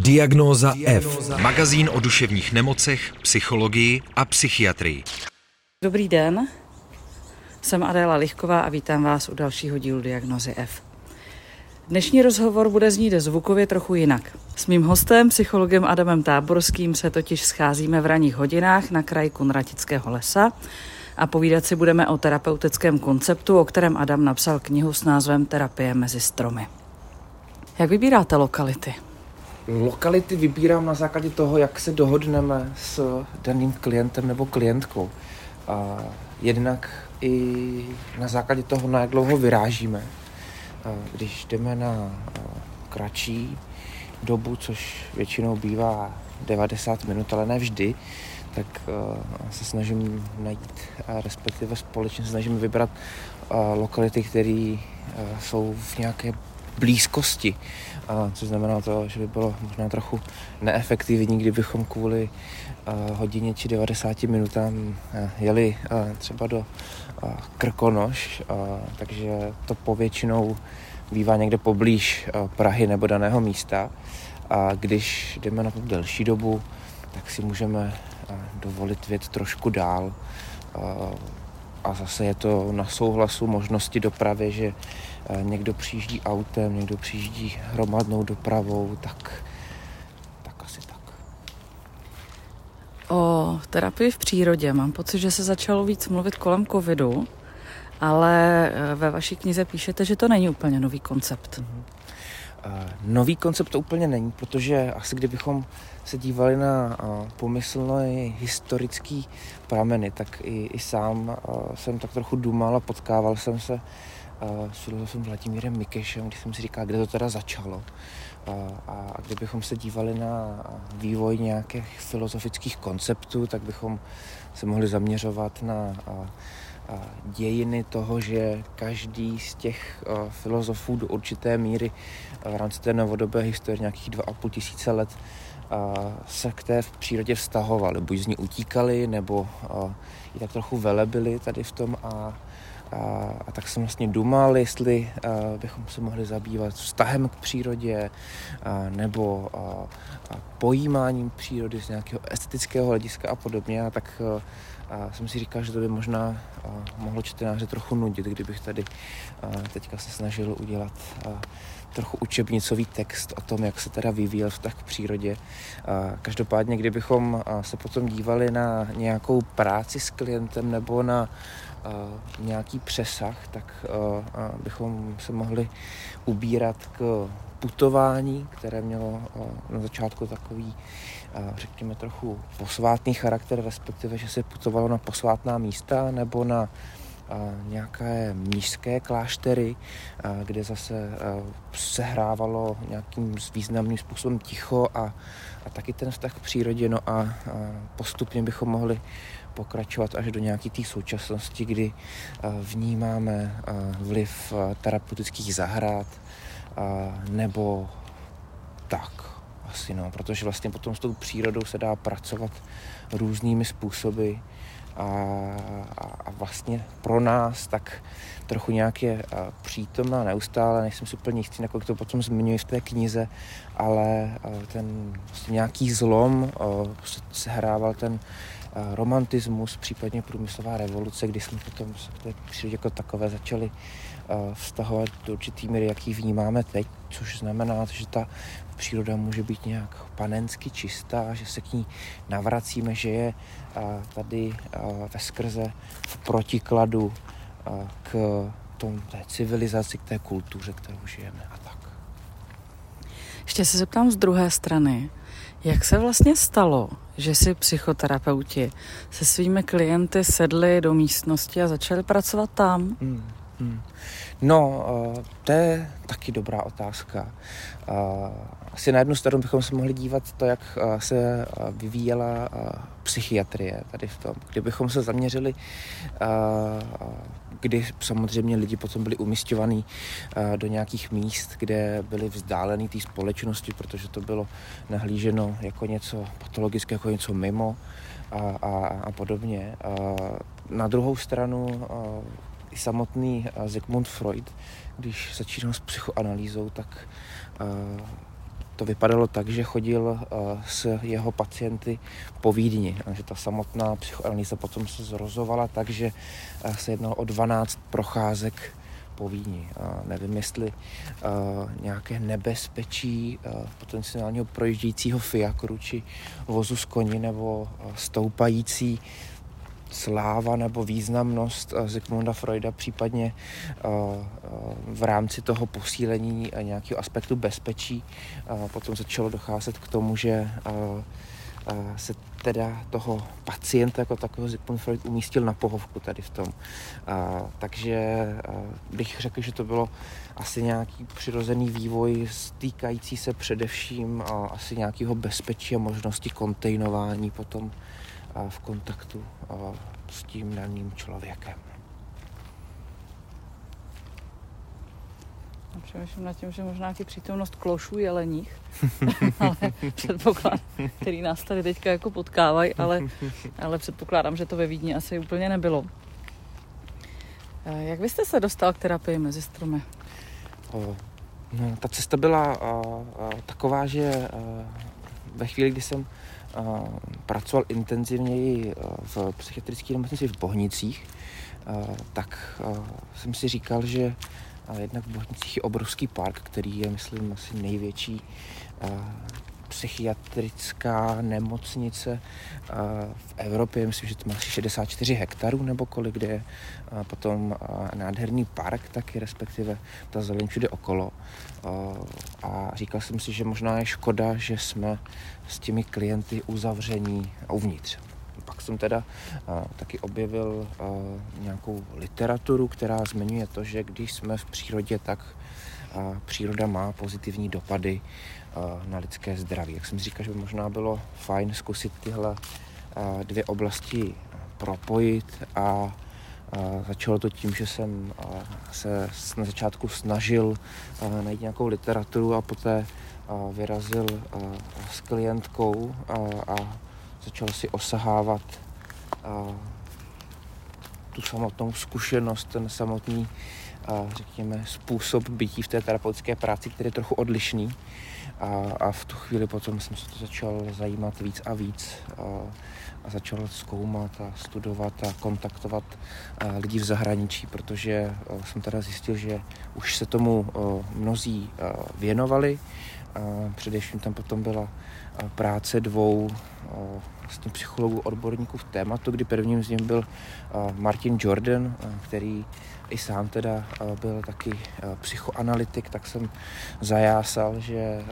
Diagnóza F. Magazín o duševních nemocech, psychologii a psychiatrii. Dobrý den, jsem Adéla Lichková a vítám vás u dalšího dílu Diagnozy F. Dnešní rozhovor bude znít zvukově trochu jinak. S mým hostem, psychologem Adamem Táborským, se totiž scházíme v ranních hodinách na kraji Kunratického lesa a povídat si budeme o terapeutickém konceptu, o kterém Adam napsal knihu s názvem Terapie mezi stromy. Jak vybíráte lokality? Lokality vybírám na základě toho, jak se dohodneme s daným klientem nebo klientkou. A jednak i na základě toho, na jak dlouho vyrážíme. A když jdeme na kratší dobu, což většinou bývá 90 minut, ale ne vždy, tak se snažím najít, respektive společně se snažím vybrat lokality, které jsou v nějaké blízkosti. A což znamená to, že by bylo možná trochu neefektivní, kdybychom kvůli uh, hodině či 90 minutám uh, jeli uh, třeba do Krkonoš, takže to povětšinou bývá někde poblíž Prahy nebo daného místa. A když jdeme na tu delší dobu, tak si můžeme dovolit věc trošku dál. A zase je to na souhlasu možnosti dopravy, že Eh, někdo přijíždí autem, někdo přijíždí hromadnou dopravou, tak, tak asi tak. O terapii v přírodě mám pocit, že se začalo víc mluvit kolem covidu, ale eh, ve vaší knize píšete, že to není úplně nový koncept. Mm-hmm. Nový koncept to úplně není, protože asi kdybychom se dívali na pomyslné historický prameny, tak i, i sám jsem tak trochu dumal a potkával jsem se s filozofem Vladimírem Mikešem, když jsem si říkal, kde to teda začalo. A kdybychom se dívali na vývoj nějakých filozofických konceptů, tak bychom se mohli zaměřovat na dějiny toho, že každý z těch filozofů do určité míry v rámci té novodobé historie nějakých 2,5 tisíce let se k té v přírodě vztahovali. Buď z ní utíkali, nebo ji tak trochu velebili tady v tom a a, a tak jsem vlastně dumal, jestli bychom se mohli zabývat vztahem k přírodě a, nebo a, a pojímáním přírody z nějakého estetického hlediska a podobně. A tak a jsem si říkal, že to by možná a, mohlo čtenáře trochu nudit, kdybych tady a, teďka se snažil udělat a, trochu učebnicový text o tom, jak se teda vyvíjel vztah k přírodě. A, každopádně, kdybychom se potom dívali na nějakou práci s klientem nebo na nějaký přesah, tak bychom se mohli ubírat k putování, které mělo na začátku takový, řekněme, trochu posvátný charakter, respektive, že se putovalo na posvátná místa nebo na nějaké nízké kláštery, kde zase sehrávalo nějakým významným způsobem ticho a, a taky ten vztah k přírodě. No a postupně bychom mohli pokračovat až do nějaké té současnosti, kdy vnímáme vliv terapeutických zahrad nebo tak asi no, protože vlastně potom s tou přírodou se dá pracovat různými způsoby a, a, vlastně pro nás tak trochu nějak je přítomná neustále, nejsem si úplně jistý, jak to potom zmiňuji v té knize, ale ten vlastně nějaký zlom se hrával ten romantismus, případně průmyslová revoluce, kdy jsme potom se k té přírodě jako takové začali vztahovat do určitý míry, jaký vnímáme teď, což znamená, že ta příroda může být nějak panensky čistá, že se k ní navracíme, že je tady ve skrze v protikladu k tom, té civilizaci, k té kultuře, kterou žijeme a tak. Ještě se zeptám z druhé strany. Jak se vlastně stalo, že si psychoterapeuti se svými klienty sedli do místnosti a začali pracovat tam? Hmm. Hmm. No, eh, to je taky dobrá otázka. Eh, asi na jednu stranu bychom se mohli dívat to, jak eh, se vyvíjela psychiatrie tady v tom. Kdybychom se zaměřili, kdy samozřejmě lidi potom byli umistovaní do nějakých míst, kde byli vzdálený té společnosti, protože to bylo nahlíženo jako něco patologické, jako něco mimo a, a, a podobně. Na druhou stranu i samotný Sigmund Freud, když začínal s psychoanalýzou, tak to vypadalo tak, že chodil s jeho pacienty po Vídni, že ta samotná psychoanalýza potom se zrozovala tak, že se jednalo o 12 procházek po Vídni. Nevím, jestli nějaké nebezpečí potenciálního projíždějícího fiakru či vozu z koni nebo stoupající sláva nebo významnost Zygmunda Freuda, případně v rámci toho posílení nějakého aspektu bezpečí. Potom začalo docházet k tomu, že se teda toho pacienta jako takového Sigmund Freud umístil na pohovku tady v tom. Takže bych řekl, že to bylo asi nějaký přirozený vývoj stýkající se především asi nějakého bezpečí a možnosti kontejnování potom v kontaktu a, s tím daným člověkem. Přemýšlím nad tím, že možná nějaký přítomnost klošů jeleních, ale předpoklad, který nás tady teďka jako potkávají, ale, ale předpokládám, že to ve Vídni asi úplně nebylo. Jak byste se dostal k terapii mezi stromy? O, no, ta cesta byla a, a, taková, že a, ve chvíli, kdy jsem a, pracoval intenzivněji v psychiatrické nemocnici v Bohnicích, a, tak a, jsem si říkal, že jednak v Bohnicích je obrovský park, který je, myslím, asi největší psychiatrická nemocnice v Evropě. Myslím, že to má asi 64 hektarů nebo kolik, kde je potom nádherný park taky, respektive ta zeleň všude okolo. A říkal jsem si, že možná je škoda, že jsme s těmi klienty uzavření uvnitř pak jsem teda uh, taky objevil uh, nějakou literaturu, která zmiňuje to, že když jsme v přírodě, tak příroda má pozitivní dopady uh, na lidské zdraví. Jak jsem říkal, že by možná bylo fajn zkusit tyhle uh, dvě oblasti propojit a Začalo to tím, že jsem se na začátku snažil najít nějakou literaturu a poté vyrazil s klientkou a začal si osahávat tu samotnou zkušenost, ten samotný, a, řekněme, způsob bytí v té terapeutické práci, který je trochu odlišný. A, a v tu chvíli potom jsem se to začal zajímat víc a víc a, a začal zkoumat a studovat a kontaktovat a, lidi v zahraničí, protože a, jsem teda zjistil, že už se tomu a, mnozí a, věnovali. A, především tam potom byla práce dvou vlastně psychologů, odborníků v tématu, kdy prvním z nich byl Martin Jordan, který i sám teda byl taky psychoanalytik, tak jsem zajásal, že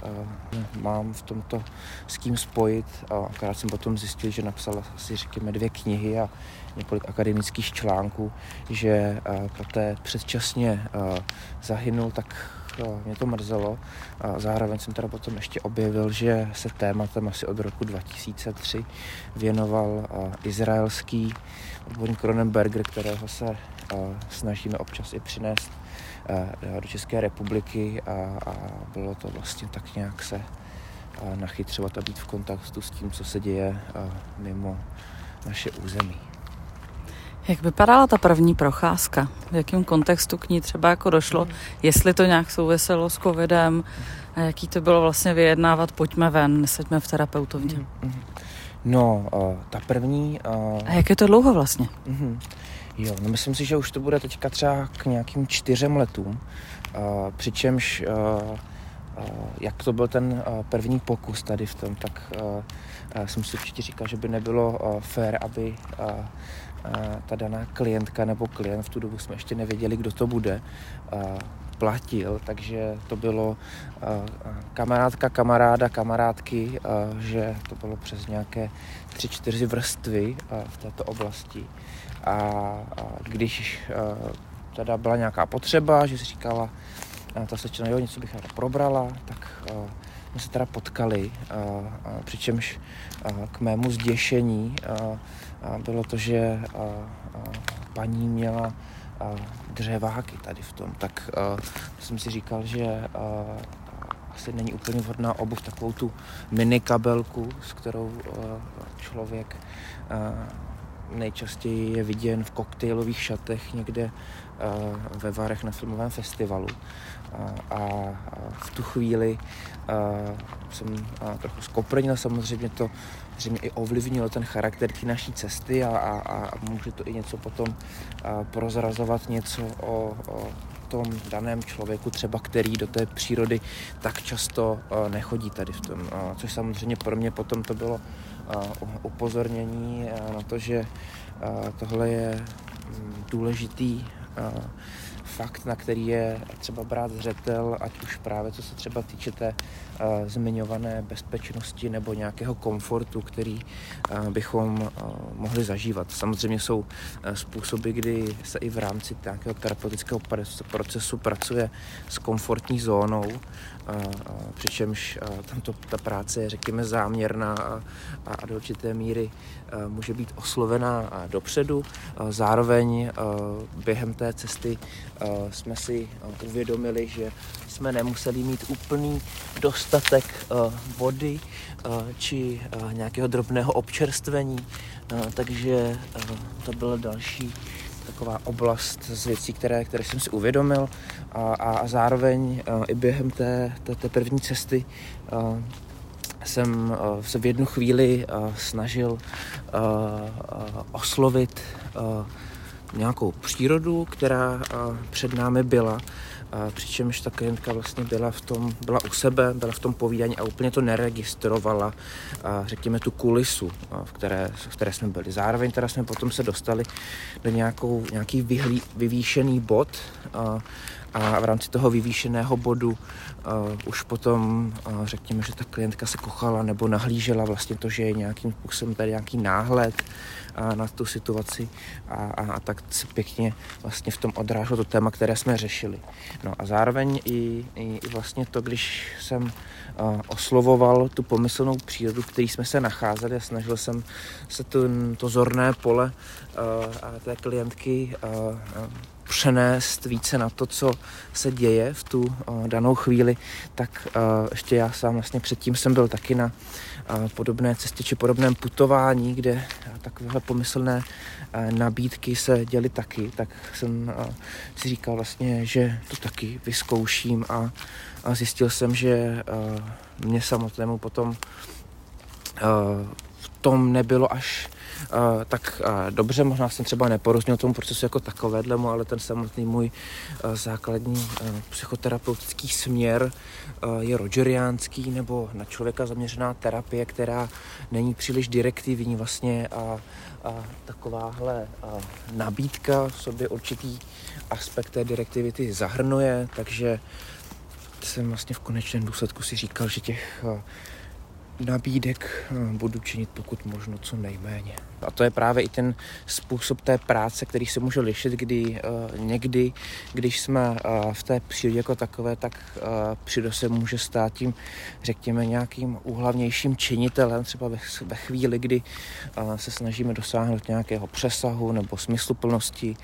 mám v tomto s kým spojit. Akorát jsem potom zjistil, že napsal asi řekněme dvě knihy a několik akademických článků, že poté předčasně zahynul, tak mě to mrzelo. A zároveň jsem teda potom ještě objevil, že se tématem asi od roku 2003 věnoval izraelský odborník Cronenberger, kterého se snažíme občas i přinést do České republiky a, a bylo to vlastně tak nějak se nachytřovat a být v kontaktu s tím, co se děje mimo naše území. Jak vypadala ta první procházka? V jakém kontextu k ní třeba jako došlo? Jestli to nějak souviselo s covidem? A jaký to bylo vlastně vyjednávat, pojďme ven, neseďme v terapeutovně? Mm-hmm. No, uh, ta první... Uh... A jak je to dlouho vlastně? Mm-hmm. Jo, no myslím si, že už to bude teďka třeba k nějakým čtyřem letům, uh, přičemž jak to byl ten první pokus tady v tom, tak jsem si určitě říkal, že by nebylo fér, aby ta daná klientka nebo klient, v tu dobu jsme ještě nevěděli, kdo to bude, platil, takže to bylo kamarádka, kamaráda, kamarádky, že to bylo přes nějaké tři, čtyři vrstvy v této oblasti. A když teda byla nějaká potřeba, že si říkala, ta slečna, jo, něco bych ráda probrala, tak jsme se teda potkali, přičemž k mému zděšení bylo to, že paní měla dřeváky tady v tom, tak jsem si říkal, že asi není úplně vhodná obuv takovou tu mini kabelku, s kterou člověk nejčastěji je viděn v koktejlových šatech někde ve Varech na filmovém festivalu. A v tu chvíli jsem trochu skoprnil, samozřejmě to zřejmě i ovlivnilo ten charakter té naší cesty a, a, a může to i něco potom prozrazovat něco o, o tom daném člověku, třeba který do té přírody tak často nechodí tady v tom. Což samozřejmě pro mě potom to bylo upozornění na to, že tohle je mm, důležitý fakt, na který je třeba brát zřetel, ať už právě co se třeba týče té zmiňované bezpečnosti nebo nějakého komfortu, který bychom mohli zažívat. Samozřejmě jsou způsoby, kdy se i v rámci nějakého terapeutického procesu pracuje s komfortní zónou, přičemž tamto, ta práce je, řekněme, záměrná a, a do určité míry může být oslovená dopředu. Zároveň během té cesty jsme si uvědomili, že jsme nemuseli mít úplný dostatek vody či nějakého drobného občerstvení, takže to bylo další taková oblast z věcí, které, které jsem si uvědomil. A, a zároveň a, i během té, té, té první cesty a, jsem a, se v jednu chvíli a, snažil a, a, oslovit a, nějakou přírodu, která a, před námi byla přičemž ta klientka vlastně byla v tom, byla u sebe, byla v tom povídání a úplně to neregistrovala, a řekněme tu kulisu, v které, v které jsme byli. Zároveň teda jsme potom se dostali do nějakou, nějaký vyhlí, vyvýšený bod a, a v rámci toho vyvýšeného bodu uh, už potom, uh, řekněme, že ta klientka se kochala nebo nahlížela vlastně to, že je nějakým způsobem tady nějaký náhled uh, na tu situaci a, a, a tak se pěkně vlastně v tom odráželo to téma, které jsme řešili. No a zároveň i, i, i vlastně to, když jsem uh, oslovoval tu pomyslnou přírodu, v které jsme se nacházeli a snažil jsem se to, to zorné pole uh, a té klientky uh, přenést více na to, co se děje v tu uh, danou chvíli, tak uh, ještě já sám vlastně předtím jsem byl taky na podobné cestě či podobném putování, kde takovéhle pomyslné uh, nabídky se děly taky, tak jsem uh, si říkal vlastně, že to taky vyzkouším a, zjistil jsem, že uh, mě samotnému potom tom nebylo až uh, tak uh, dobře, možná jsem třeba neporozuměl tomu procesu jako takovému, ale ten samotný můj uh, základní psychoterapeutický směr je rogeriánský nebo na člověka zaměřená terapie, která není příliš direktivní vlastně a, a takováhle a nabídka v sobě určitý aspekt té direktivity zahrnuje, takže jsem vlastně v konečném důsledku si říkal, že těch nabídek budu činit pokud možno co nejméně. A to je právě i ten způsob té práce, který se může lišit, kdy uh, někdy, když jsme uh, v té přírodě jako takové, tak uh, příroda se může stát tím, řekněme, nějakým úhlavnějším činitelem, třeba ve, ve chvíli, kdy uh, se snažíme dosáhnout nějakého přesahu nebo smysluplnosti,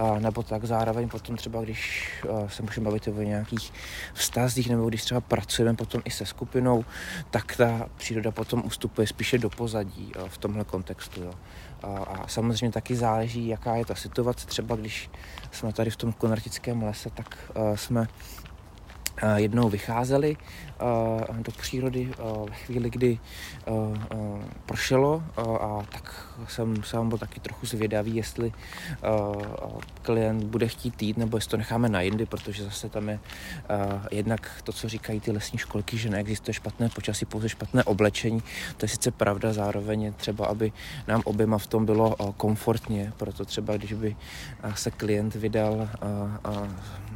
uh, nebo tak zároveň potom třeba, když uh, se můžeme bavit o nějakých vztazích, nebo když třeba pracujeme potom i se skupinou, tak ta příroda potom ustupuje spíše do pozadí v tomhle kontextu. Jo. A samozřejmě taky záleží, jaká je ta situace. Třeba když jsme tady v tom konartickém lese, tak jsme jednou vycházeli do přírody ve chvíli, kdy pršelo a tak jsem sám byl taky trochu zvědavý, jestli klient bude chtít jít, nebo jestli to necháme na jindy, protože zase tam je jednak to, co říkají ty lesní školky, že neexistuje špatné počasí, pouze špatné oblečení. To je sice pravda, zároveň je třeba, aby nám oběma v tom bylo komfortně, proto třeba, když by se klient vydal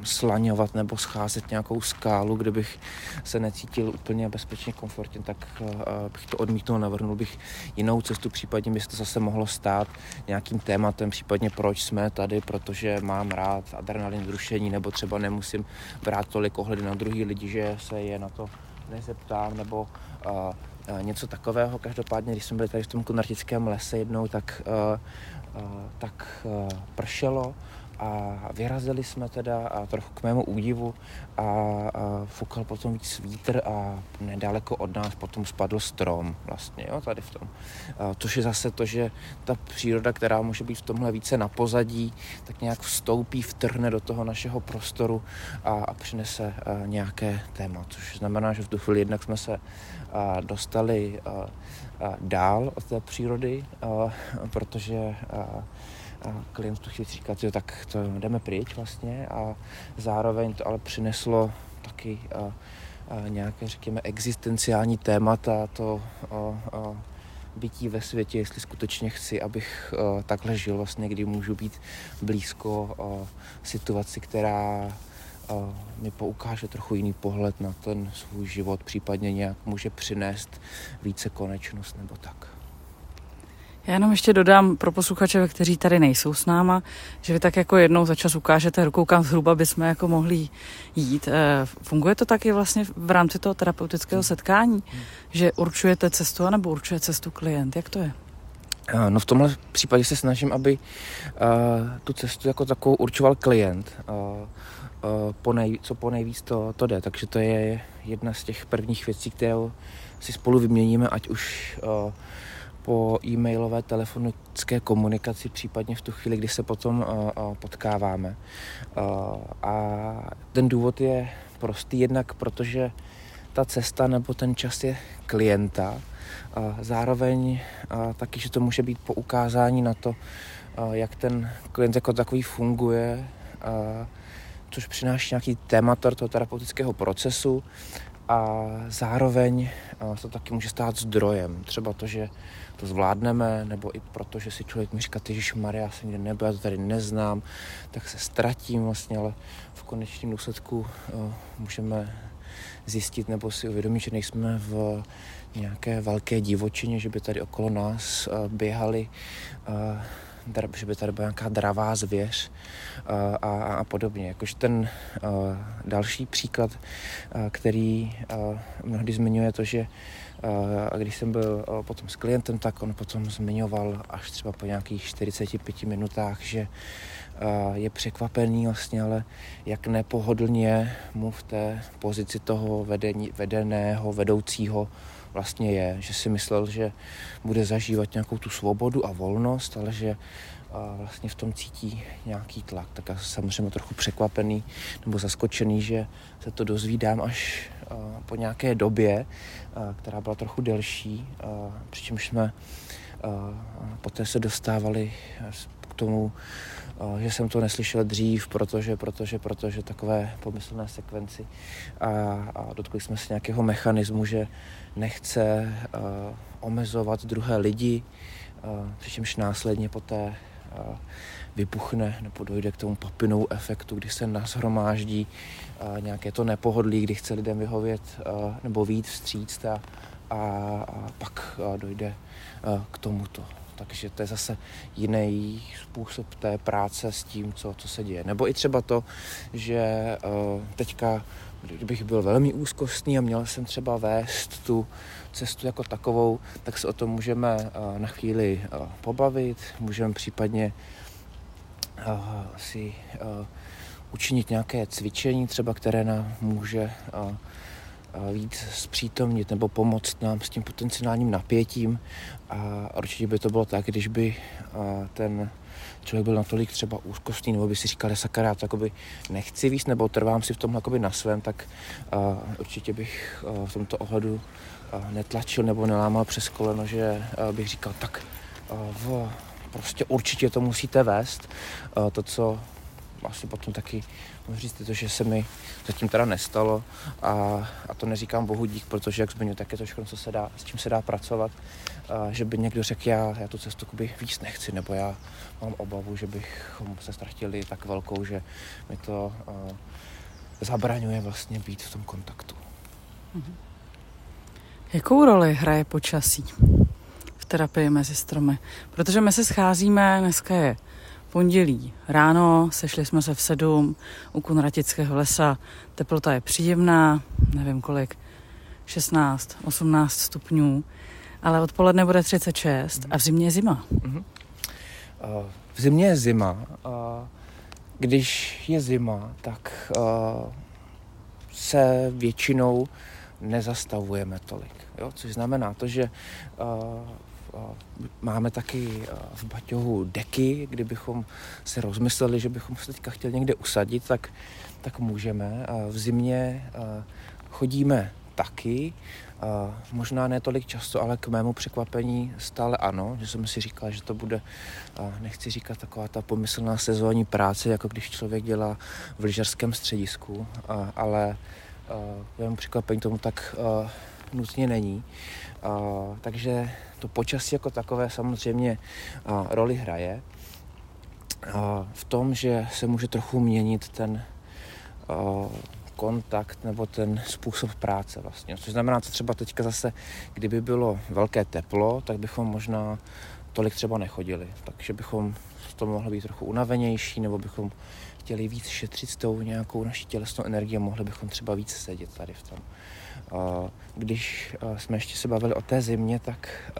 slaňovat nebo scházet nějakou skálu, kde bych se necítil úplně bezpečně, komfortně, tak uh, bych to odmítnul, navrhnul bych jinou cestu, případně by se to zase mohlo stát nějakým tématem, případně proč jsme tady, protože mám rád adrenalin zrušení, nebo třeba nemusím brát tolik ohledy na druhý lidi, že se je na to nezeptám, nebo uh, něco takového. Každopádně, když jsme byli tady v tom konartickém lese jednou, tak, uh, uh, tak uh, pršelo a vyrazili jsme teda a trochu k mému údivu a, a fukal potom víc vítr a nedaleko od nás potom spadl strom vlastně, jo, tady v tom. A, což je zase to, že ta příroda, která může být v tomhle více na pozadí, tak nějak vstoupí, vtrhne do toho našeho prostoru a, a přinese a, nějaké téma, což znamená, že v tu chvíli jednak jsme se a, dostali a, dál od té přírody, protože klient tu chvíli říkat, že tak to jdeme pryč vlastně a zároveň to ale přineslo taky nějaké, řekněme, existenciální témata, to bytí ve světě, jestli skutečně chci, abych takhle žil vlastně, kdy můžu být blízko situaci, která a, mi poukáže trochu jiný pohled na ten svůj život, případně nějak může přinést více konečnost nebo tak. Já jenom ještě dodám pro posluchače, kteří tady nejsou s náma, že vy tak jako jednou za čas ukážete rukou, kam zhruba bychom jako mohli jít. Eh, funguje to taky vlastně v rámci toho terapeutického setkání, že určujete cestu, anebo určuje cestu klient? Jak to je? Eh, no v tomhle případě se snažím, aby uh, tu cestu jako takovou určoval klient. Uh, po nej, co po nejvíc to, to jde. Takže to je jedna z těch prvních věcí, kterou si spolu vyměníme, ať už uh, po e-mailové telefonické komunikaci, případně v tu chvíli, kdy se potom uh, potkáváme. A ten důvod je prostý jednak, protože ta cesta nebo ten čas je klienta. Zároveň taky, že to může být po ukázání na to, jak ten klient jako takový funguje, což přináší nějaký témata toho terapeutického procesu a zároveň to taky může stát zdrojem. Třeba to, že to zvládneme, nebo i proto, že si člověk mi říká, že Maria, já jsem nikdy nebyl, já to tady neznám, tak se ztratím vlastně, ale v konečném důsledku můžeme zjistit nebo si uvědomit, že nejsme v nějaké velké divočině, že by tady okolo nás běhali že by tady byla nějaká dravá zvěř a, a, a podobně. Jakož ten další příklad, který mnohdy zmiňuje to, že a když jsem byl potom s klientem, tak on potom zmiňoval až třeba po nějakých 45 minutách, že je překvapený vlastně, ale jak nepohodlně mu v té pozici toho vedení, vedeného, vedoucího vlastně je, že si myslel, že bude zažívat nějakou tu svobodu a volnost, ale že vlastně v tom cítí nějaký tlak. Tak já jsem samozřejmě trochu překvapený nebo zaskočený, že se to dozvídám až po nějaké době, která byla trochu delší, přičemž jsme poté se dostávali k tomu, že jsem to neslyšel dřív, protože, protože, protože takové pomyslné sekvenci a, a dotkli jsme se nějakého mechanismu, že nechce uh, omezovat druhé lidi, uh, přičemž následně poté uh, vypuchne nebo dojde k tomu papinou efektu, kdy se nashromáždí uh, nějaké to nepohodlí, kdy chce lidem vyhovět uh, nebo výjít vstříct a, a, a pak uh, dojde uh, k tomuto. Takže to je zase jiný způsob té práce s tím, co, co se děje. Nebo i třeba to, že uh, teďka kdybych byl velmi úzkostný a měl jsem třeba vést tu cestu jako takovou, tak se o tom můžeme uh, na chvíli uh, pobavit, můžeme případně si učinit nějaké cvičení, třeba které nám může víc zpřítomnit nebo pomoct nám s tím potenciálním napětím. A určitě by to bylo tak, když by ten člověk byl natolik třeba úzkostný, nebo by si říkal, sakra, takoby nechci víc, nebo trvám si v tom na svém, tak určitě bych v tomto ohledu netlačil nebo nelámal přes koleno, že bych říkal, tak v, prostě určitě to musíte vést. To, co asi potom taky můžu říct to, že se mi zatím teda nestalo a, a to neříkám bohu dík, protože jak zmiňuji, tak je to všechno, co se dá, s čím se dá pracovat, a, že by někdo řekl, já, já tu cestu by víc nechci, nebo já mám obavu, že bychom se ztratili tak velkou, že mi to a, zabraňuje vlastně být v tom kontaktu. Mhm. Jakou roli hraje počasí v terapii mezi stromy? Protože my se scházíme, dneska je pondělí ráno, sešli jsme se v sedm u Kunratického lesa. Teplota je příjemná, nevím kolik, 16, 18 stupňů, ale odpoledne bude 36 a v zimě je zima. Uh, v zimě je zima. Uh, když je zima, tak se většinou nezastavujeme tolik. Jo? Což znamená to, že uh, Máme taky v Baťohu deky, kdybychom se rozmysleli, že bychom se teďka chtěli někde usadit, tak, tak můžeme. V zimě chodíme taky, možná ne tolik často, ale k mému překvapení stále ano, že jsem si říkal, že to bude, nechci říkat taková ta pomyslná sezónní práce, jako když člověk dělá v lyžařském středisku, ale k mému překvapení tomu tak nutně není. Takže to počasí jako takové samozřejmě roli hraje v tom, že se může trochu měnit ten kontakt nebo ten způsob práce vlastně. Což znamená, co třeba teďka zase, kdyby bylo velké teplo, tak bychom možná tolik třeba nechodili. Takže bychom to mohlo být trochu unavenější, nebo bychom chtěli víc šetřit s tou nějakou naší tělesnou energii, mohli bychom třeba víc sedět tady v tom. Když jsme ještě se bavili o té zimě, tak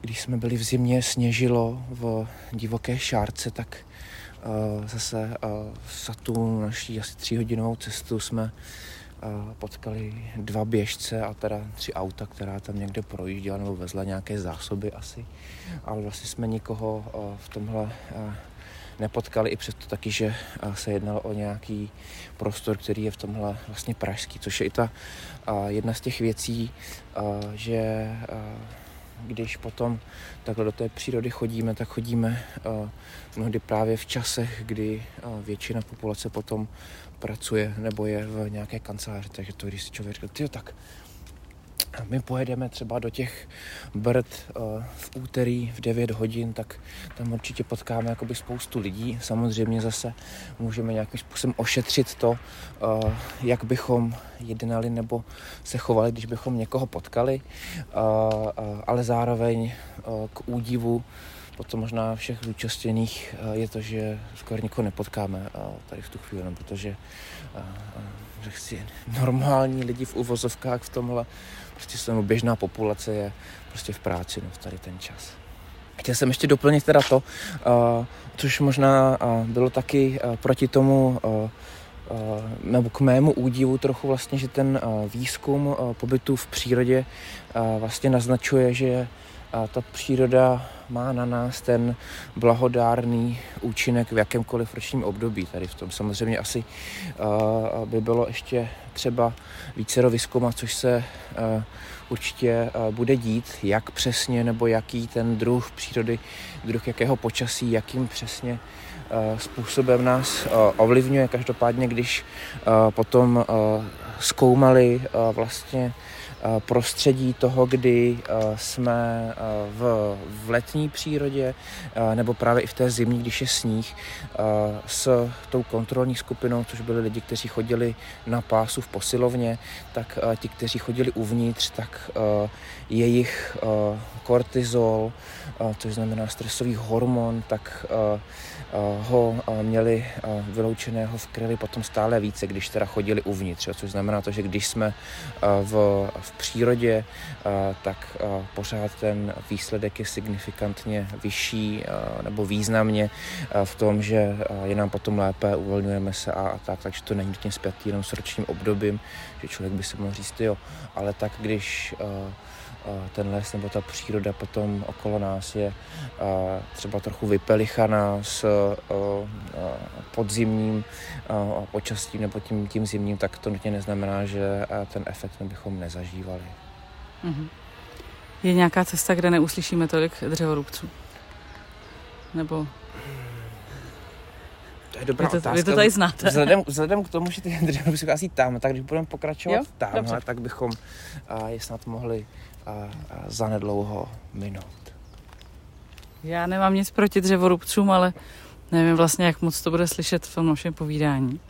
když jsme byli v zimě, sněžilo v divoké šárce, tak zase za tu naší asi tříhodinovou cestu jsme potkali dva běžce a teda tři auta, která tam někde projížděla nebo vezla nějaké zásoby asi. Ale vlastně jsme nikoho v tomhle nepotkali i přesto taky, že se jednalo o nějaký prostor, který je v tomhle vlastně pražský, což je i ta jedna z těch věcí, že když potom takhle do té přírody chodíme, tak chodíme mnohdy právě v časech, kdy většina populace potom pracuje nebo je v nějaké kanceláři, takže to, když si člověk říká, tak my pojedeme třeba do těch Brd uh, v úterý v 9 hodin, tak tam určitě potkáme jakoby spoustu lidí. Samozřejmě zase můžeme nějakým způsobem ošetřit to, uh, jak bychom jednali nebo se chovali, když bychom někoho potkali, uh, ale zároveň k údivu potom možná všech zúčastněných je to, že skoro nikoho nepotkáme tady v tu chvíli, no, protože řekl si, normální lidi v uvozovkách v tomhle prostě jsou běžná populace je prostě v práci no, v tady ten čas. Chtěl jsem ještě doplnit teda to, což možná bylo taky proti tomu nebo k mému údivu trochu vlastně, že ten výzkum pobytu v přírodě vlastně naznačuje, že ta příroda má na nás ten blahodárný účinek v jakémkoliv ročním období. Tady v tom samozřejmě asi uh, by bylo ještě třeba více vyzkoumat, což se uh, určitě uh, bude dít, jak přesně nebo jaký ten druh přírody, druh jakého počasí, jakým přesně způsobem nás ovlivňuje. Každopádně, když potom zkoumali vlastně prostředí toho, kdy jsme v, v letní přírodě nebo právě i v té zimní, když je sníh, s tou kontrolní skupinou, což byli lidi, kteří chodili na pásu v posilovně, tak ti, kteří chodili uvnitř, tak jejich kortizol, což znamená stresový hormon, tak ho měli vyloučeného v krvi potom stále více, když teda chodili uvnitř, což znamená to, že když jsme v, v přírodě, tak pořád ten výsledek je signifikantně vyšší nebo významně v tom, že je nám potom lépe, uvolňujeme se a, a tak, takže to není nutně zpět jenom s ročním obdobím, že člověk by si mohl říct, jo, ale tak když ten les nebo ta příroda potom okolo nás je třeba trochu vypelichaná s podzimním počasím nebo tím, tím zimním, tak to nutně neznamená, že ten efekt bychom nezažívali. Mm-hmm. Je nějaká cesta, kde neuslyšíme tolik dřevorubců? Nebo to je dobrá vy to, otázka. Vy to tady znáte. Vzhledem, vzhledem k tomu, že ty dřevorubci asi tam, tak když budeme pokračovat jo? tam, tak bychom uh, je snad mohli uh, zanedlouho minout. Já nemám nic proti dřevorubcům, ale nevím vlastně, jak moc to bude slyšet v tom našem povídání.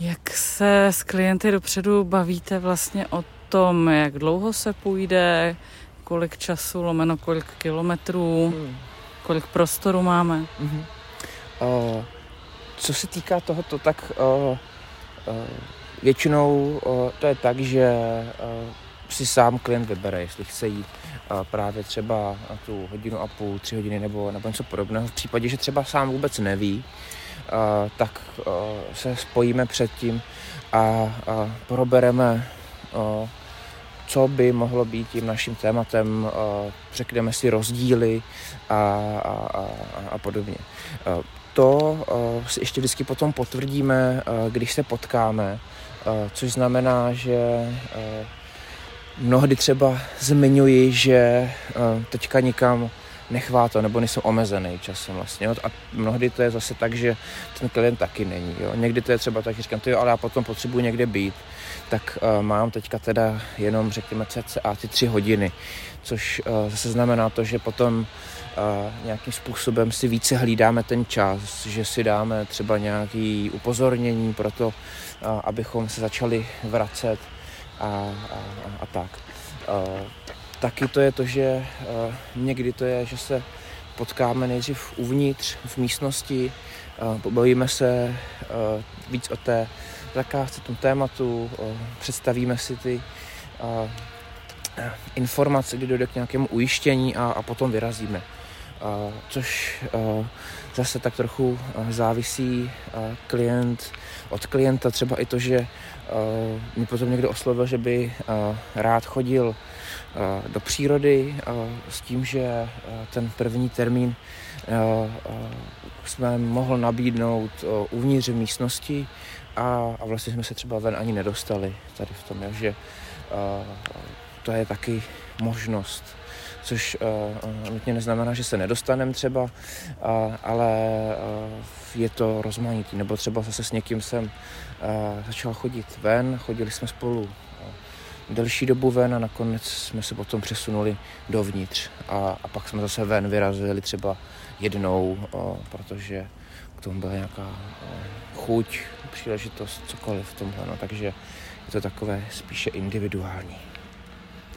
Jak se s klienty dopředu bavíte vlastně o tom, jak dlouho se půjde, kolik času, lomeno kolik kilometrů, hmm. kolik prostoru máme? Mm-hmm. Uh, co se týká tohoto, tak uh, uh, většinou uh, to je tak, že uh, si sám klient vybere, jestli chce jít právě třeba tu hodinu a půl, tři hodiny nebo, nebo něco podobného. V případě, že třeba sám vůbec neví, tak se spojíme předtím a, a probereme co by mohlo být tím naším tématem, řekneme si rozdíly a, a, a, a podobně. To si ještě vždycky potom potvrdíme, když se potkáme, což znamená, že mnohdy třeba zmiňuji, že teďka nikam nechvátá nebo nejsem omezený časem vlastně. Jo? A mnohdy to je zase tak, že ten klient taky není. Jo? Někdy to je třeba tak, že říkám, jo, ale já potom potřebuji někde být, tak uh, mám teďka teda jenom, řekněme, cca ty tři hodiny, což uh, zase znamená to, že potom uh, nějakým způsobem si více hlídáme ten čas, že si dáme třeba nějaký upozornění pro to, uh, abychom se začali vracet a, a, a tak. Uh, Taky to je to, že uh, někdy to je, že se potkáme nejdřív uvnitř, v místnosti, uh, pobavíme se uh, víc o té zakázce, tom tématu, uh, představíme si ty uh, informace, kdy dojde k nějakému ujištění a, a potom vyrazíme. Uh, což uh, zase tak trochu závisí uh, klient od klienta, třeba i to, že uh, mi potom někdo oslovil, že by uh, rád chodil Eh, do přírody s tím, že ten první termín jsme mohl nabídnout uvnitř místnosti a, a vlastně jsme se třeba ven ani nedostali tady v tom, že to je taky možnost což uh, nutně neznamená, že se nedostaneme třeba, uh, ale uh, je to rozmanitý. Nebo třeba zase s někým jsem uh, začal chodit ven, chodili jsme spolu delší dobu ven a nakonec jsme se potom přesunuli dovnitř a, a pak jsme zase ven vyrazili třeba jednou, o, protože k tomu byla nějaká o, chuť, příležitost, cokoliv v tomhle, no, takže je to takové spíše individuální.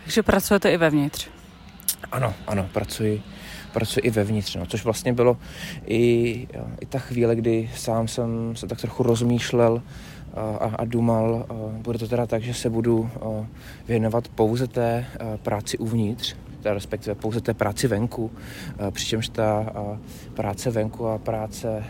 Takže pracujete i vevnitř? Ano, ano, pracuji, pracuji i vevnitř, no, což vlastně bylo i, i ta chvíle, kdy sám jsem se tak trochu rozmýšlel, a, a dumal. Bude to teda tak, že se budu věnovat pouze té práci uvnitř, respektive pouze té práci venku, přičemž ta práce venku a práce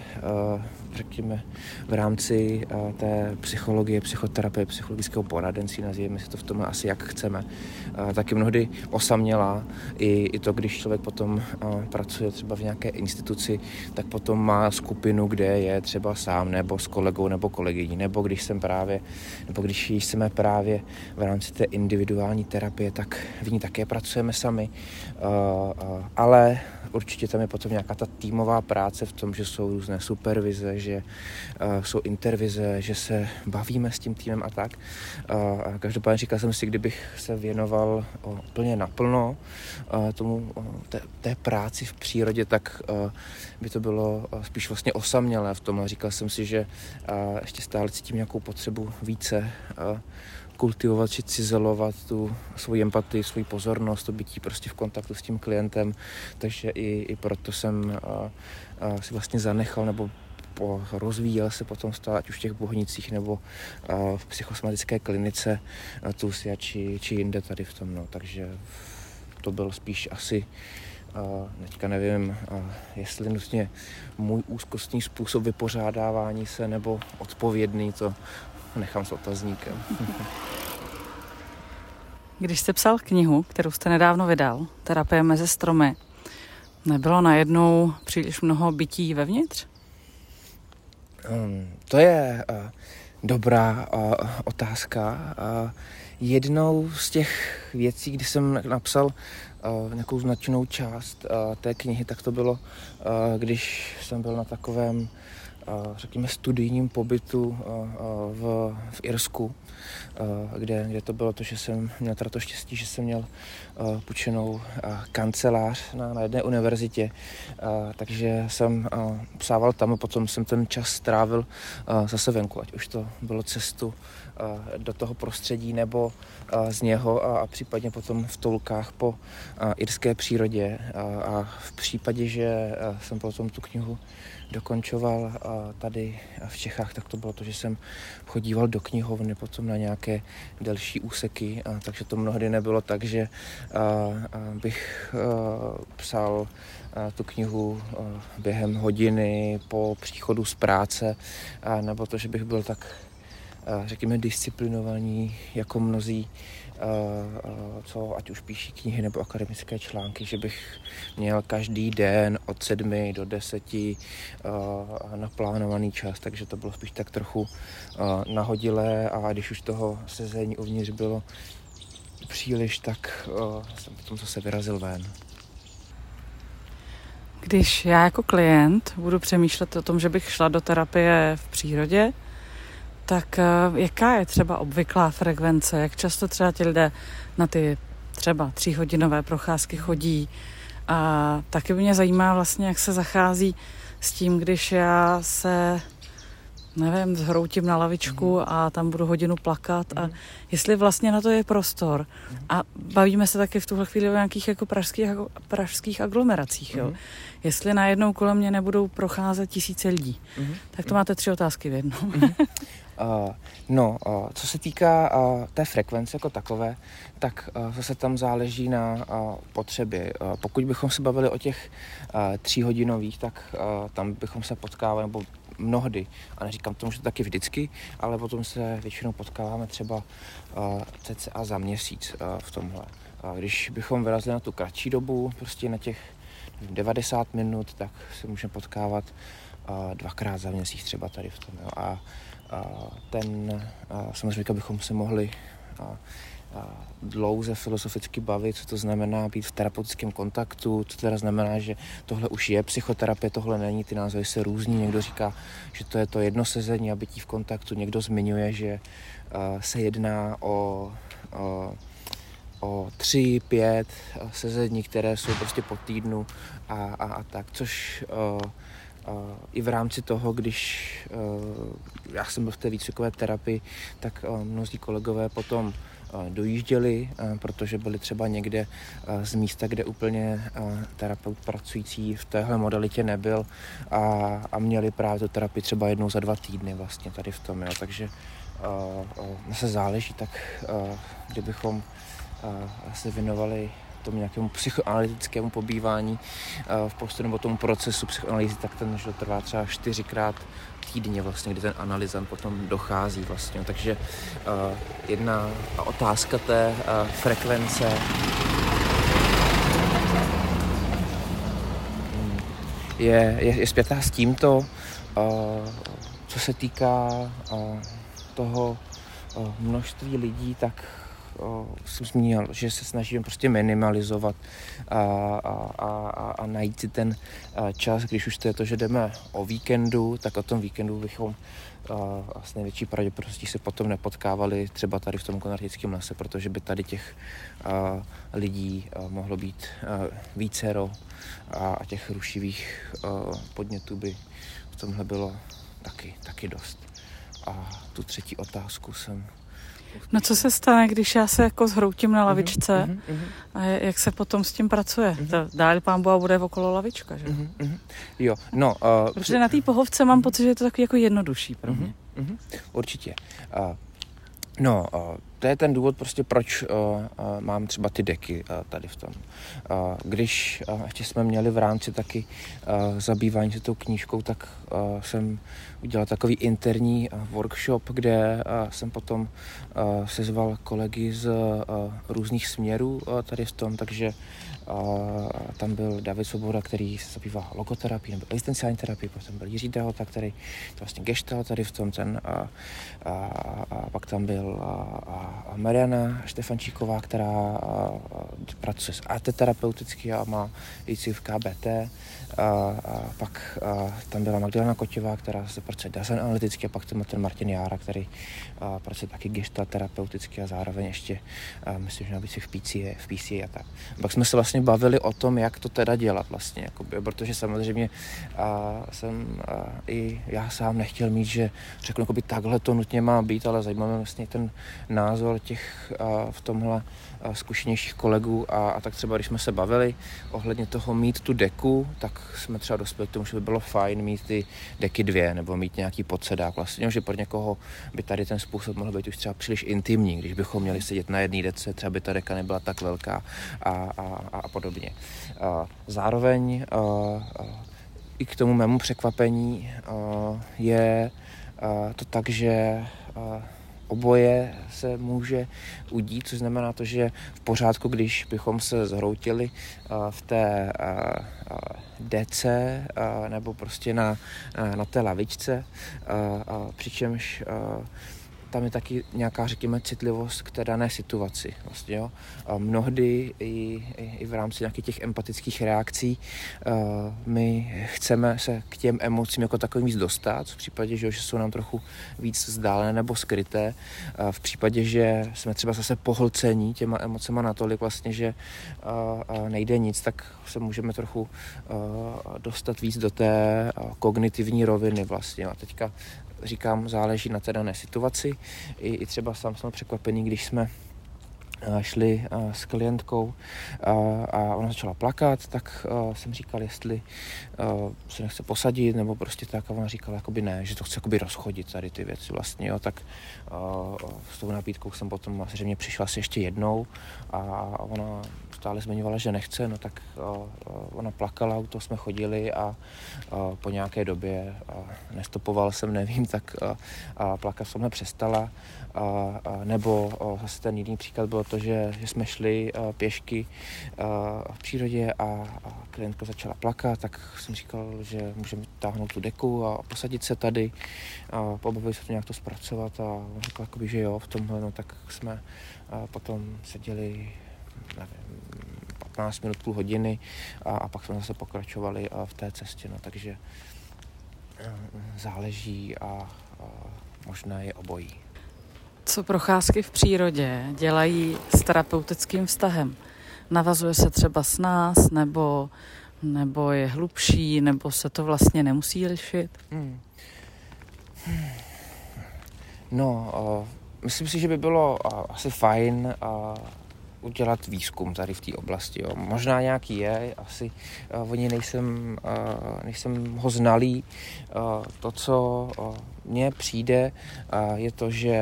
řekněme, v rámci uh, té psychologie, psychoterapie, psychologického poradenství, nazýváme si to v tom asi jak chceme, uh, taky mnohdy osamělá. I, I to, když člověk potom uh, pracuje třeba v nějaké instituci, tak potom má skupinu, kde je třeba sám, nebo s kolegou, nebo kolegyní, nebo když jsem právě, nebo když jsme právě v rámci té individuální terapie, tak v ní také pracujeme sami. Ale určitě tam je potom nějaká ta týmová práce v tom, že jsou různé supervize, že uh, jsou intervize, že se bavíme s tím týmem a tak. Uh, každopádně říkal jsem si, kdybych se věnoval uh, úplně naplno uh, tomu, uh, té, té práci v přírodě, tak uh, by to bylo uh, spíš vlastně osamělé v tom. A říkal jsem si, že uh, ještě stále cítím nějakou potřebu více uh, kultivovat či cizelovat tu svoji empatii, svoji pozornost, to bytí prostě v kontaktu s tím klientem, takže i, i proto jsem a, a si vlastně zanechal nebo po, rozvíjel se potom stále, ať už v těch bohnicích nebo a, v psychosomatické klinice Tulsia či, či jinde tady v tom. No. Takže to byl spíš asi a teďka nevím, a jestli nutně můj úzkostný způsob vypořádávání se nebo odpovědný, to nechám s otazníkem. Když jste psal knihu, kterou jste nedávno vydal, Terapie mezi stromy, nebylo najednou příliš mnoho bytí vevnitř? Um, to je uh, dobrá uh, otázka. Uh, jednou z těch věcí, kdy jsem napsal uh, nějakou značnou část uh, té knihy, tak to bylo, uh, když jsem byl na takovém řekněme, studijním pobytu v, v Irsku, kde, kde to bylo to, že jsem měl teda to štěstí, že jsem měl půjčenou kancelář na, na jedné univerzitě, takže jsem psával tam a potom jsem ten čas strávil zase venku, ať už to bylo cestu do toho prostředí nebo z něho a, a případně potom v toulkách po irské přírodě. A, a v případě, že jsem potom tu knihu dokončoval tady v Čechách, tak to bylo to, že jsem chodíval do knihovny potom na nějaké delší úseky, takže to mnohdy nebylo tak, že bych psal tu knihu během hodiny po příchodu z práce, nebo to, že bych byl tak řekněme disciplinovaní jako mnozí co ať už píší knihy nebo akademické články, že bych měl každý den od sedmi do deseti naplánovaný čas, takže to bylo spíš tak trochu nahodilé a když už toho sezení uvnitř bylo příliš, tak jsem potom zase vyrazil ven. Když já jako klient budu přemýšlet o tom, že bych šla do terapie v přírodě, tak eh, jaká je třeba obvyklá frekvence? Jak často třeba ti lidé na ty třeba tříhodinové procházky chodí? A taky mě zajímá vlastně, jak se zachází s tím, když já se nevím, zhroutím na lavičku mm. a tam budu hodinu plakat a mhm. jestli vlastně na to je prostor. Mm. A bavíme se taky v tuhle chvíli o nějakých jako pražských, pražských aglomeracích, jo. Jestli najednou kolem mě nebudou procházet tisíce lidí. Tak to máte tři otázky v jednom. Uh, no, uh, co se týká uh, té frekvence jako takové, tak uh, zase tam záleží na uh, potřeby. Uh, pokud bychom se bavili o těch uh, tříhodinových, tak uh, tam bychom se potkávali, nebo mnohdy, a neříkám tomu, že to taky vždycky, ale potom se většinou potkáváme třeba uh, cca za měsíc uh, v tomhle. Uh, když bychom vyrazili na tu kratší dobu, prostě na těch 90 minut, tak se můžeme potkávat uh, dvakrát za měsíc třeba tady v tom. Jo. A ten, samozřejmě bychom se mohli dlouze filozoficky bavit, co to znamená být v terapeutickém kontaktu, co teda znamená, že tohle už je psychoterapie, tohle není, ty názory se různí, někdo říká, že to je to jedno sezení a bytí v kontaktu, někdo zmiňuje, že se jedná o, o o tři, pět sezení, které jsou prostě po týdnu a, a, a tak, což uh, i v rámci toho, když já jsem byl v té výcvikové terapii, tak mnozí kolegové potom dojížděli, protože byli třeba někde z místa, kde úplně terapeut pracující v téhle modalitě nebyl a, a měli právě tu terapii třeba jednou za dva týdny vlastně tady v tom. Jo. Takže se záleží, tak kdybychom se věnovali tomu nějakému psychoanalytickému pobývání eh, v postu nebo tomu procesu psychoanalýzy, tak ten že trvá třeba čtyřikrát týdně vlastně, kdy ten analyzant potom dochází vlastně. Takže uh, jedna otázka té uh, frekvence je, je, je zpětá s tímto, uh, co se týká uh, toho uh, množství lidí, tak jsem zmínil, že se snažíme prostě minimalizovat a, a, a, a najít si ten čas, když už to je to, že jdeme o víkendu, tak o tom víkendu bychom a s největší pravděpodobností se potom nepotkávali třeba tady v tom konartickém lese, protože by tady těch a, lidí a, mohlo být a, vícero a, a těch rušivých a, podnětů by v tomhle bylo taky, taky dost. A tu třetí otázku jsem No co se stane, když já se jako zhroutím na lavičce uh-huh, uh-huh. a jak se potom s tím pracuje? Uh-huh. To dál pán Boha bude okolo lavička, že? Uh-huh, uh-huh. Jo, no. Uh, Protože na té pohovce mám pocit, že je to takový jako jednodušší pro mě. Uh-huh, uh-huh. Určitě. Uh, no, uh, to je ten důvod prostě, proč uh, uh, mám třeba ty deky uh, tady v tom. Uh, když uh, ještě jsme měli v rámci taky uh, zabývání se tou knížkou, tak uh, jsem udělal takový interní uh, workshop, kde uh, jsem potom uh, sezval kolegy z uh, různých směrů uh, tady v tom, takže tam byl David Svoboda, který se zabývá logoterapií nebo existenciální terapii, potom byl Jiří Dehota, který to vlastně geštal tady v tom ten a, a, a pak tam byl a, a Mariana Štefančíková, která a, a, pracuje s AT terapeuticky a má víc v KBT a, a pak a, tam byla Magdalena Kotěvá, která se pracuje design analyticky a pak tam ten Martin Jára, který a, pracuje taky gestalt terapeuticky a zároveň ještě a, myslím, že na víc v PCA, v PCA a tak. A pak jsme se vlastně bavili o tom, jak to teda dělat vlastně, jakoby, protože samozřejmě a, jsem a, i já sám nechtěl mít, že řeknu, jakoby, takhle to nutně má být, ale zajímavý vlastně ten názor těch a, v tomhle zkušenějších kolegů a, a tak třeba, když jsme se bavili ohledně toho mít tu deku, tak jsme třeba dospěli k tomu, že by bylo fajn mít ty deky dvě nebo mít nějaký podsedák vlastně, že pro někoho by tady ten způsob mohl být už třeba příliš intimní, když bychom měli sedět na jedné dece, třeba by ta deka nebyla tak velká a, a, a podobně. Zároveň i k tomu mému překvapení je to tak, že oboje se může udít, což znamená to, že v pořádku, když bychom se zhroutili v té DC nebo prostě na, na té lavičce, přičemž tam je taky nějaká, řekněme, citlivost k té dané situaci. Vlastně, jo. A mnohdy i, i, i v rámci nějakých těch empatických reakcí uh, my chceme se k těm emocím jako takovým víc dostat, v případě, že, že jsou nám trochu víc vzdálené nebo skryté, uh, v případě, že jsme třeba zase pohlcení těma emocema natolik vlastně, že uh, nejde nic, tak se můžeme trochu uh, dostat víc do té uh, kognitivní roviny vlastně. A teďka říkám, záleží na té dané situaci. I, i třeba sám jsem překvapený, když jsme šli s klientkou a ona začala plakat, tak jsem říkal, jestli se nechce posadit nebo prostě tak a ona říkala jakoby ne, že to chce jakoby rozchodit tady ty věci vlastně, jo, tak s tou nabídkou jsem potom zřejmě přišla asi ještě jednou a ona stále zmiňovala, že nechce, no tak ona plakala, u toho jsme chodili a po nějaké době nestopoval jsem, nevím, tak plakat jsem přestala. Nebo zase ten jiný příklad bylo to, že, že jsme šli pěšky v přírodě a klientka začala plakat, tak jsem říkal, že můžeme táhnout tu deku a posadit se tady. A pobavili se to nějak to zpracovat a on řekl, jakoby, že jo, v tomhle, no tak jsme potom seděli nevím, 15 minut, půl hodiny a, a pak jsme zase pokračovali v té cestě, no takže záleží a, a možná je obojí. Co procházky v přírodě dělají s terapeutickým vztahem? Navazuje se třeba s nás, nebo, nebo je hlubší, nebo se to vlastně nemusí lišit? Hmm. No, uh, myslím si, že by bylo uh, asi fajn uh, udělat výzkum tady v té oblasti. Jo. Možná nějaký je, asi uh, oni nejsem, uh, nejsem ho znalý. Uh, to, co uh, mně přijde, uh, je to, že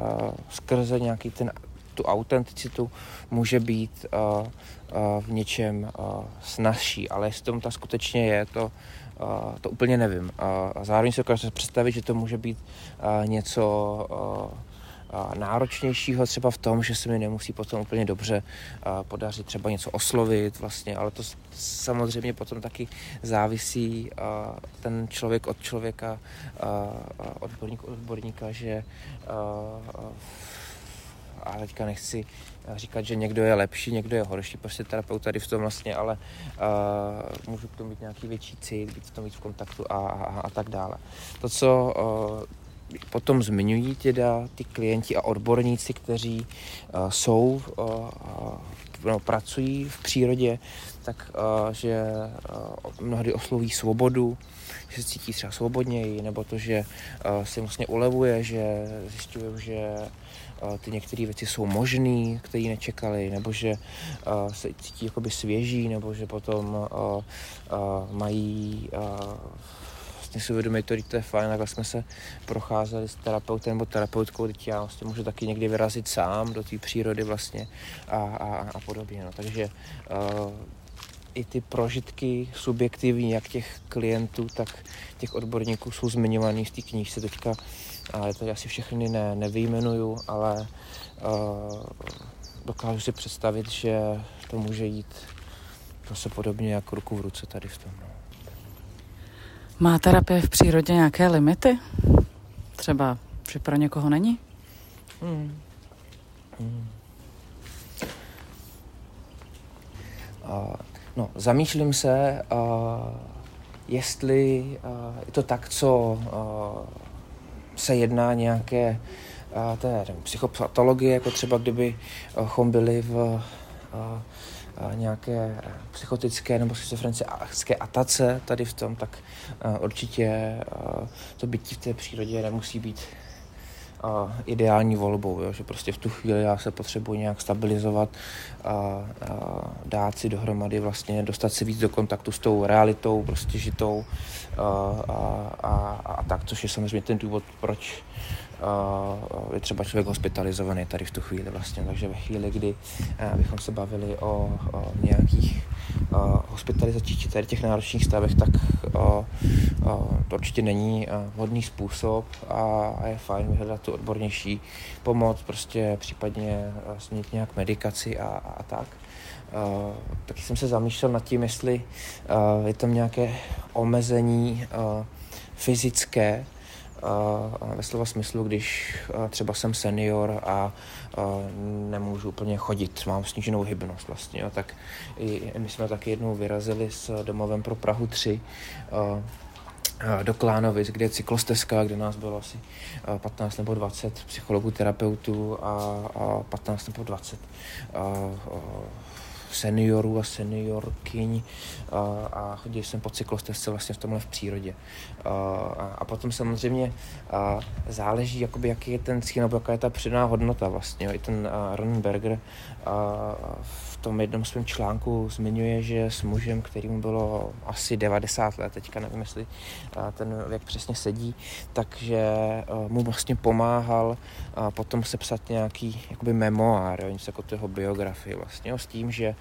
uh, skrze nějaký ten tu autenticitu může být uh, uh, v něčem uh, snažší, ale jestli tomu ta skutečně je, to, uh, to úplně nevím. Uh, zároveň si dokážu představit, že to může být uh, něco uh, náročnějšího třeba v tom, že se mi nemusí potom úplně dobře podařit třeba něco oslovit vlastně, ale to samozřejmě potom taky závisí ten člověk od člověka, odborník od odborníka, že a teďka nechci říkat, že někdo je lepší, někdo je horší, prostě terapeut tady v tom vlastně, ale uh, můžu k tomu mít nějaký větší cít, být v tom víc v kontaktu a, a, a tak dále. To, co uh, potom zmiňují teda ty klienti a odborníci, kteří uh, jsou, uh, no, pracují v přírodě, tak uh, že uh, mnohdy osloví svobodu, že se cítí třeba svobodněji, nebo to, že uh, si vlastně ulevuje, že zjišťují, že uh, ty některé věci jsou možné, které nečekali, nebo že uh, se cítí jakoby svěží, nebo že potom uh, uh, mají uh, vlastně si uvědomit to, to je fajn, takhle jsme se procházeli s terapeutem nebo terapeutkou, teď já vlastně můžu taky někdy vyrazit sám do té přírody vlastně a, a, a podobně. No. Takže uh, i ty prožitky subjektivní, jak těch klientů, tak těch odborníků jsou zmiňovaný v té knížce teďka. A je to asi všechny ne, nevyjmenuju, ale uh, dokážu si představit, že to může jít zase podobně jako ruku v ruce tady v tom. No. Má terapie v přírodě nějaké limity? Třeba, že pro někoho není? Hmm. Hmm. Uh, no, zamýšlím se, uh, jestli uh, je to tak, co uh, se jedná nějaké uh, té psychopatologie, jako třeba kdybychom byli v uh, nějaké psychotické nebo schizofrenické atace tady v tom, tak určitě to bytí v té přírodě nemusí být ideální volbou, jo? že prostě v tu chvíli já se potřebuji nějak stabilizovat a, a dát si dohromady vlastně, dostat se víc do kontaktu s tou realitou, prostě žitou a, a, a, a tak, což je samozřejmě ten důvod, proč je třeba člověk hospitalizovaný tady v tu chvíli vlastně, takže ve chvíli, kdy bychom se bavili o, o nějakých hospitalizačních či tady těch náročných stavech, tak to určitě není vhodný způsob a je fajn vyhledat tu odbornější pomoc, prostě případně smět nějak medikaci a, a tak. Uh, taky jsem se zamýšlel nad tím, jestli uh, je tam nějaké omezení uh, fyzické, ve slova smyslu, když třeba jsem senior a nemůžu úplně chodit, mám sníženou hybnost vlastně, jo, tak my jsme taky jednou vyrazili s domovem pro Prahu 3 do Klánovic, kde je cyklostezka, kde nás bylo asi 15 nebo 20 psychologů, terapeutů a, 15 nebo 20 seniorů a seniorkyň a, a chodil jsem po cyklostezce vlastně v tomhle v přírodě. A, a potom samozřejmě a záleží, jakoby, jaký je ten cíl, nebo jaká je ta přidaná hodnota vlastně. I ten Ron Berger a, v tom jednom svém článku zmiňuje, že s mužem, kterým bylo asi 90 let, teďka nevím, jestli ten věk přesně sedí, takže mu vlastně pomáhal potom sepsat nějaký jakoby memoár, jo, něco jako toho biografii vlastně, jo, s tím, že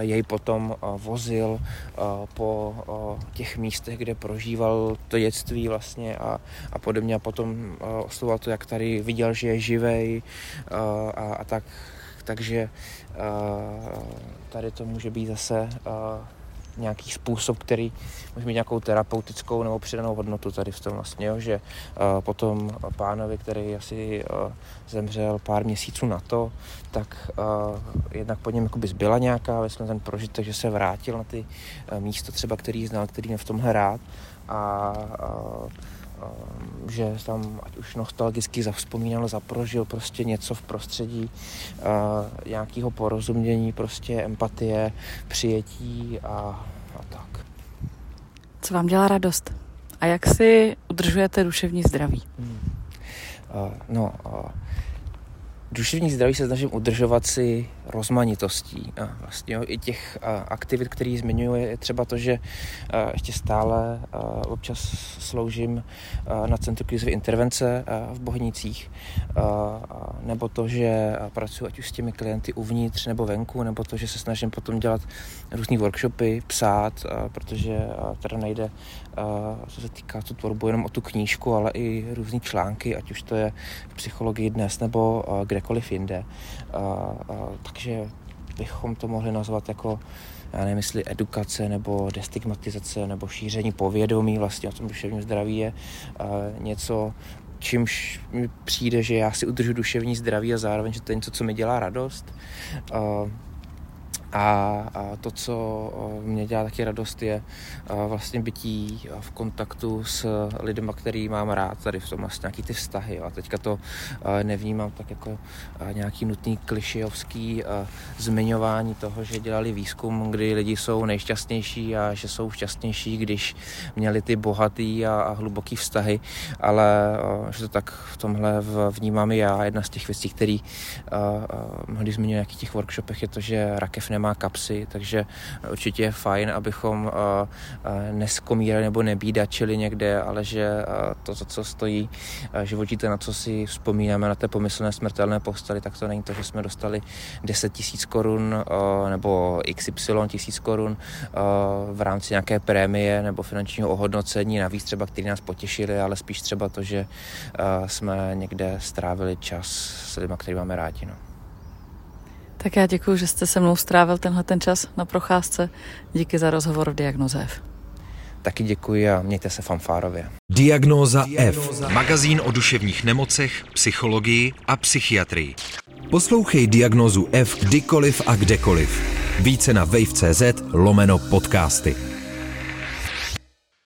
jej potom vozil po těch místech, kde prožíval to dětství vlastně a, a podobně. A potom oslovoval to, jak tady viděl, že je živej a, a tak takže tady to může být zase nějaký způsob, který může mít nějakou terapeutickou nebo přidanou hodnotu tady v tom vlastně, jo, že uh, potom pánovi, který asi zemřel pár měsíců na to, tak jednak po něm jakoby zbyla nějaká vlastně ten prožitek, že se vrátil na ty místo třeba, který znal, který v tomhle rád. A že tam ať už nostalgicky zavzpomínal, zaprožil prostě něco v prostředí nějakého porozumění, prostě empatie, přijetí a, a tak. Co vám dělá radost? A jak si udržujete duševní zdraví? Hmm. Uh, no, uh, duševní zdraví se snažím udržovat si rozmanitostí. A vlastně jo, i těch a, aktivit, které zmiňuje, je třeba to, že a, ještě stále a, občas sloužím a, na Centru krizové intervence a, v Bohnicích, a, a, nebo to, že pracuji ať už s těmi klienty uvnitř nebo venku, nebo to, že se snažím potom dělat různé workshopy, psát, a, protože a, teda nejde, a, co se týká tu tvorbu, jenom o tu knížku, ale i různé články, ať už to je v psychologii dnes nebo a, kdekoliv jinde. A, a, tak takže bychom to mohli nazvat jako já nevím, jestli edukace nebo destigmatizace nebo šíření povědomí vlastně o tom duševním zdraví je uh, něco, čímž mi přijde, že já si udržu duševní zdraví a zároveň, že to je něco, co mi dělá radost. A, to, co mě dělá taky radost, je vlastně bytí v kontaktu s lidmi, který mám rád, tady v tom vlastně nějaký ty vztahy. Jo. A teďka to nevnímám tak jako nějaký nutný klišejovský zmiňování toho, že dělali výzkum, kdy lidi jsou nejšťastnější a že jsou šťastnější, když měli ty bohatý a, a hluboký vztahy, ale že to tak v tomhle vnímám i já. Jedna z těch věcí, které mnohdy zmiňuji v nějakých těch workshopech, je to, že rakev nemá kapsy, takže určitě je fajn, abychom eh, eh, neskomírali nebo nebídačili někde, ale že eh, to, to co stojí životíte, na co si vzpomínáme, na té pomyslné smrtelné postali, tak to není to, že jsme dostali 10 tisíc korun nebo XY tisíc korun v rámci nějaké prémie nebo finančního ohodnocení, navíc třeba, který nás potěšili, ale spíš třeba to, že jsme někde strávili čas s lidmi, který máme rádi. No. Tak já děkuji, že jste se mnou strávil tenhle ten čas na procházce. Díky za rozhovor v Diagnoze F. Taky děkuji a mějte se fanfárově. Diagnóza F. Magazín o duševních nemocech, psychologii a psychiatrii. Poslouchej Diagnózu F kdykoliv a kdekoliv. Více na wave.cz lomeno podcasty.